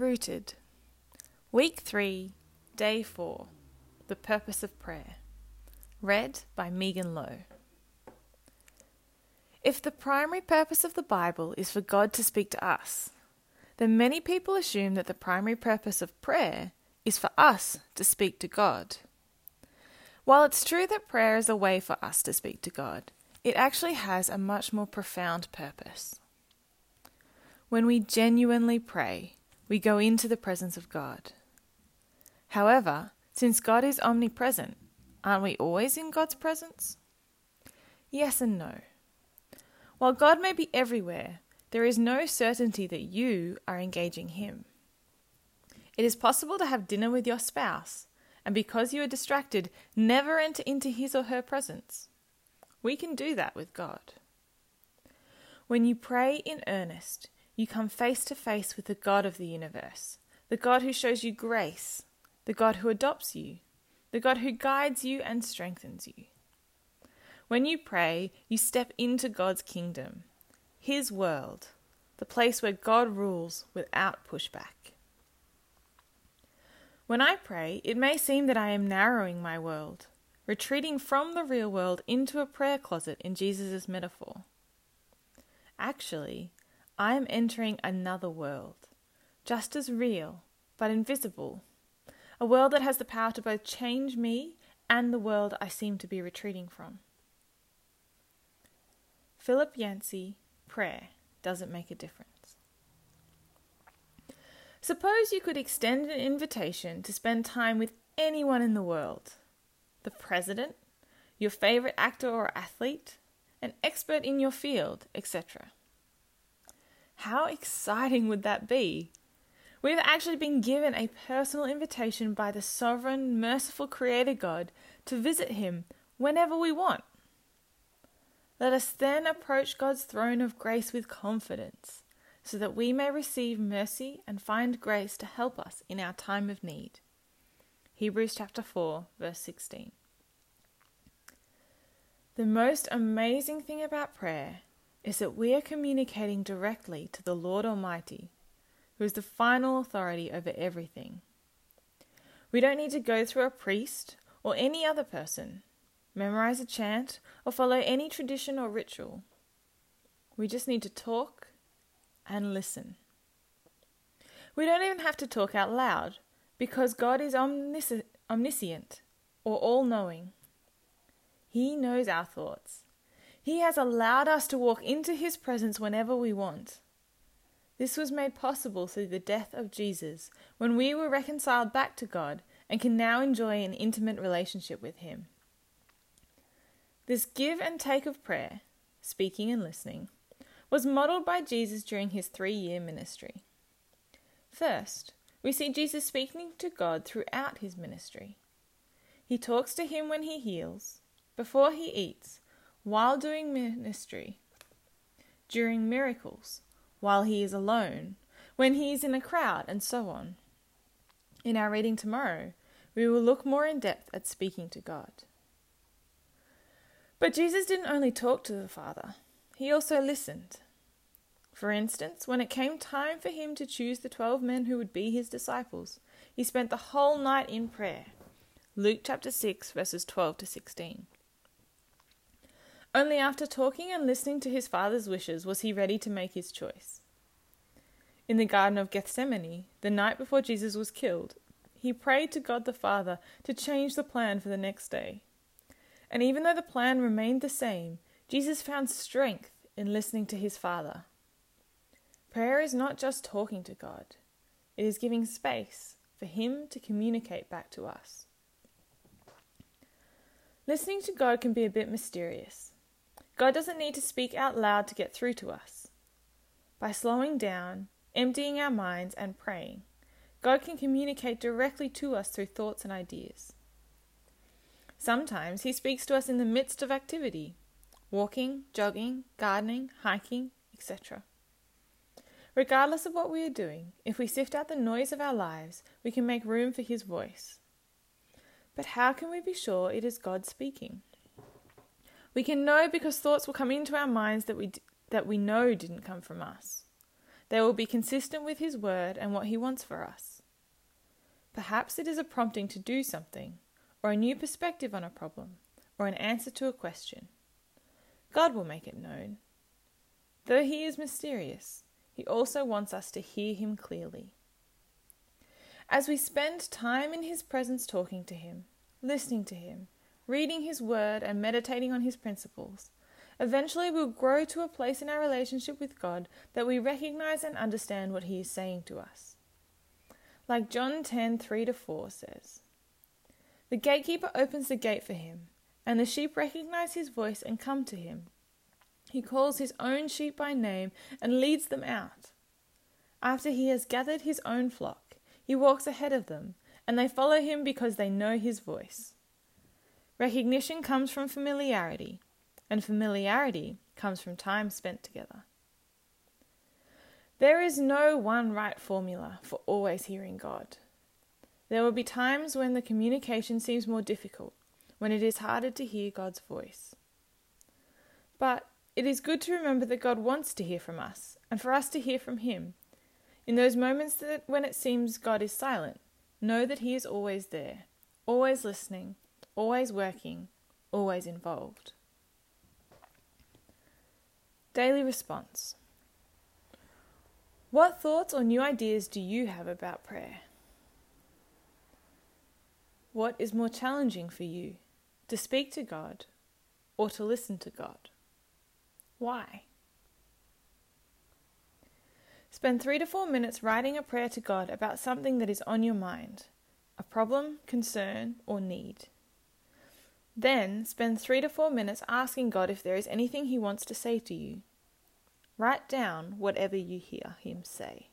Rooted. Week 3, Day 4 The Purpose of Prayer. Read by Megan Lowe. If the primary purpose of the Bible is for God to speak to us, then many people assume that the primary purpose of prayer is for us to speak to God. While it's true that prayer is a way for us to speak to God, it actually has a much more profound purpose. When we genuinely pray, we go into the presence of God. However, since God is omnipresent, aren't we always in God's presence? Yes and no. While God may be everywhere, there is no certainty that you are engaging Him. It is possible to have dinner with your spouse, and because you are distracted, never enter into his or her presence. We can do that with God. When you pray in earnest, you come face to face with the God of the universe, the God who shows you grace, the God who adopts you, the God who guides you and strengthens you. When you pray, you step into God's kingdom, His world, the place where God rules without pushback. When I pray, it may seem that I am narrowing my world, retreating from the real world into a prayer closet in Jesus' metaphor. Actually, I am entering another world, just as real, but invisible. A world that has the power to both change me and the world I seem to be retreating from. Philip Yancey, Prayer Doesn't Make a Difference. Suppose you could extend an invitation to spend time with anyone in the world the president, your favorite actor or athlete, an expert in your field, etc. How exciting would that be? We've actually been given a personal invitation by the sovereign, merciful Creator God to visit Him whenever we want. Let us then approach God's throne of grace with confidence, so that we may receive mercy and find grace to help us in our time of need. Hebrews chapter 4, verse 16. The most amazing thing about prayer is that we are communicating directly to the Lord Almighty, who is the final authority over everything. We don't need to go through a priest or any other person, memorize a chant, or follow any tradition or ritual. We just need to talk and listen. We don't even have to talk out loud because God is omnis- omniscient or all knowing. He knows our thoughts he has allowed us to walk into His presence whenever we want. This was made possible through the death of Jesus, when we were reconciled back to God and can now enjoy an intimate relationship with Him. This give and take of prayer, speaking and listening, was modeled by Jesus during his three year ministry. First, we see Jesus speaking to God throughout his ministry. He talks to him when he heals, before he eats, while doing ministry, during miracles, while he is alone, when he is in a crowd, and so on. In our reading tomorrow, we will look more in depth at speaking to God. But Jesus didn't only talk to the Father, he also listened. For instance, when it came time for him to choose the twelve men who would be his disciples, he spent the whole night in prayer. Luke chapter 6, verses 12 to 16. Only after talking and listening to his father's wishes was he ready to make his choice. In the Garden of Gethsemane, the night before Jesus was killed, he prayed to God the Father to change the plan for the next day. And even though the plan remained the same, Jesus found strength in listening to his Father. Prayer is not just talking to God, it is giving space for Him to communicate back to us. Listening to God can be a bit mysterious. God doesn't need to speak out loud to get through to us. By slowing down, emptying our minds, and praying, God can communicate directly to us through thoughts and ideas. Sometimes He speaks to us in the midst of activity walking, jogging, gardening, hiking, etc. Regardless of what we are doing, if we sift out the noise of our lives, we can make room for His voice. But how can we be sure it is God speaking? We can know because thoughts will come into our minds that we, d- that we know didn't come from us. They will be consistent with His Word and what He wants for us. Perhaps it is a prompting to do something, or a new perspective on a problem, or an answer to a question. God will make it known. Though He is mysterious, He also wants us to hear Him clearly. As we spend time in His presence talking to Him, listening to Him, reading His Word, and meditating on His principles, eventually we'll grow to a place in our relationship with God that we recognize and understand what He is saying to us. Like John 10 3 to 4 says, The gatekeeper opens the gate for him, and the sheep recognize his voice and come to him. He calls his own sheep by name and leads them out. After he has gathered his own flock, he walks ahead of them, and they follow him because they know his voice. Recognition comes from familiarity, and familiarity comes from time spent together. There is no one right formula for always hearing God. There will be times when the communication seems more difficult, when it is harder to hear God's voice. But it is good to remember that God wants to hear from us, and for us to hear from Him. In those moments that when it seems God is silent, know that He is always there, always listening, always working, always involved. Daily response. What thoughts or new ideas do you have about prayer? What is more challenging for you, to speak to God or to listen to God? Why? Spend three to four minutes writing a prayer to God about something that is on your mind a problem, concern, or need. Then spend three to four minutes asking God if there is anything He wants to say to you. Write down whatever you hear Him say.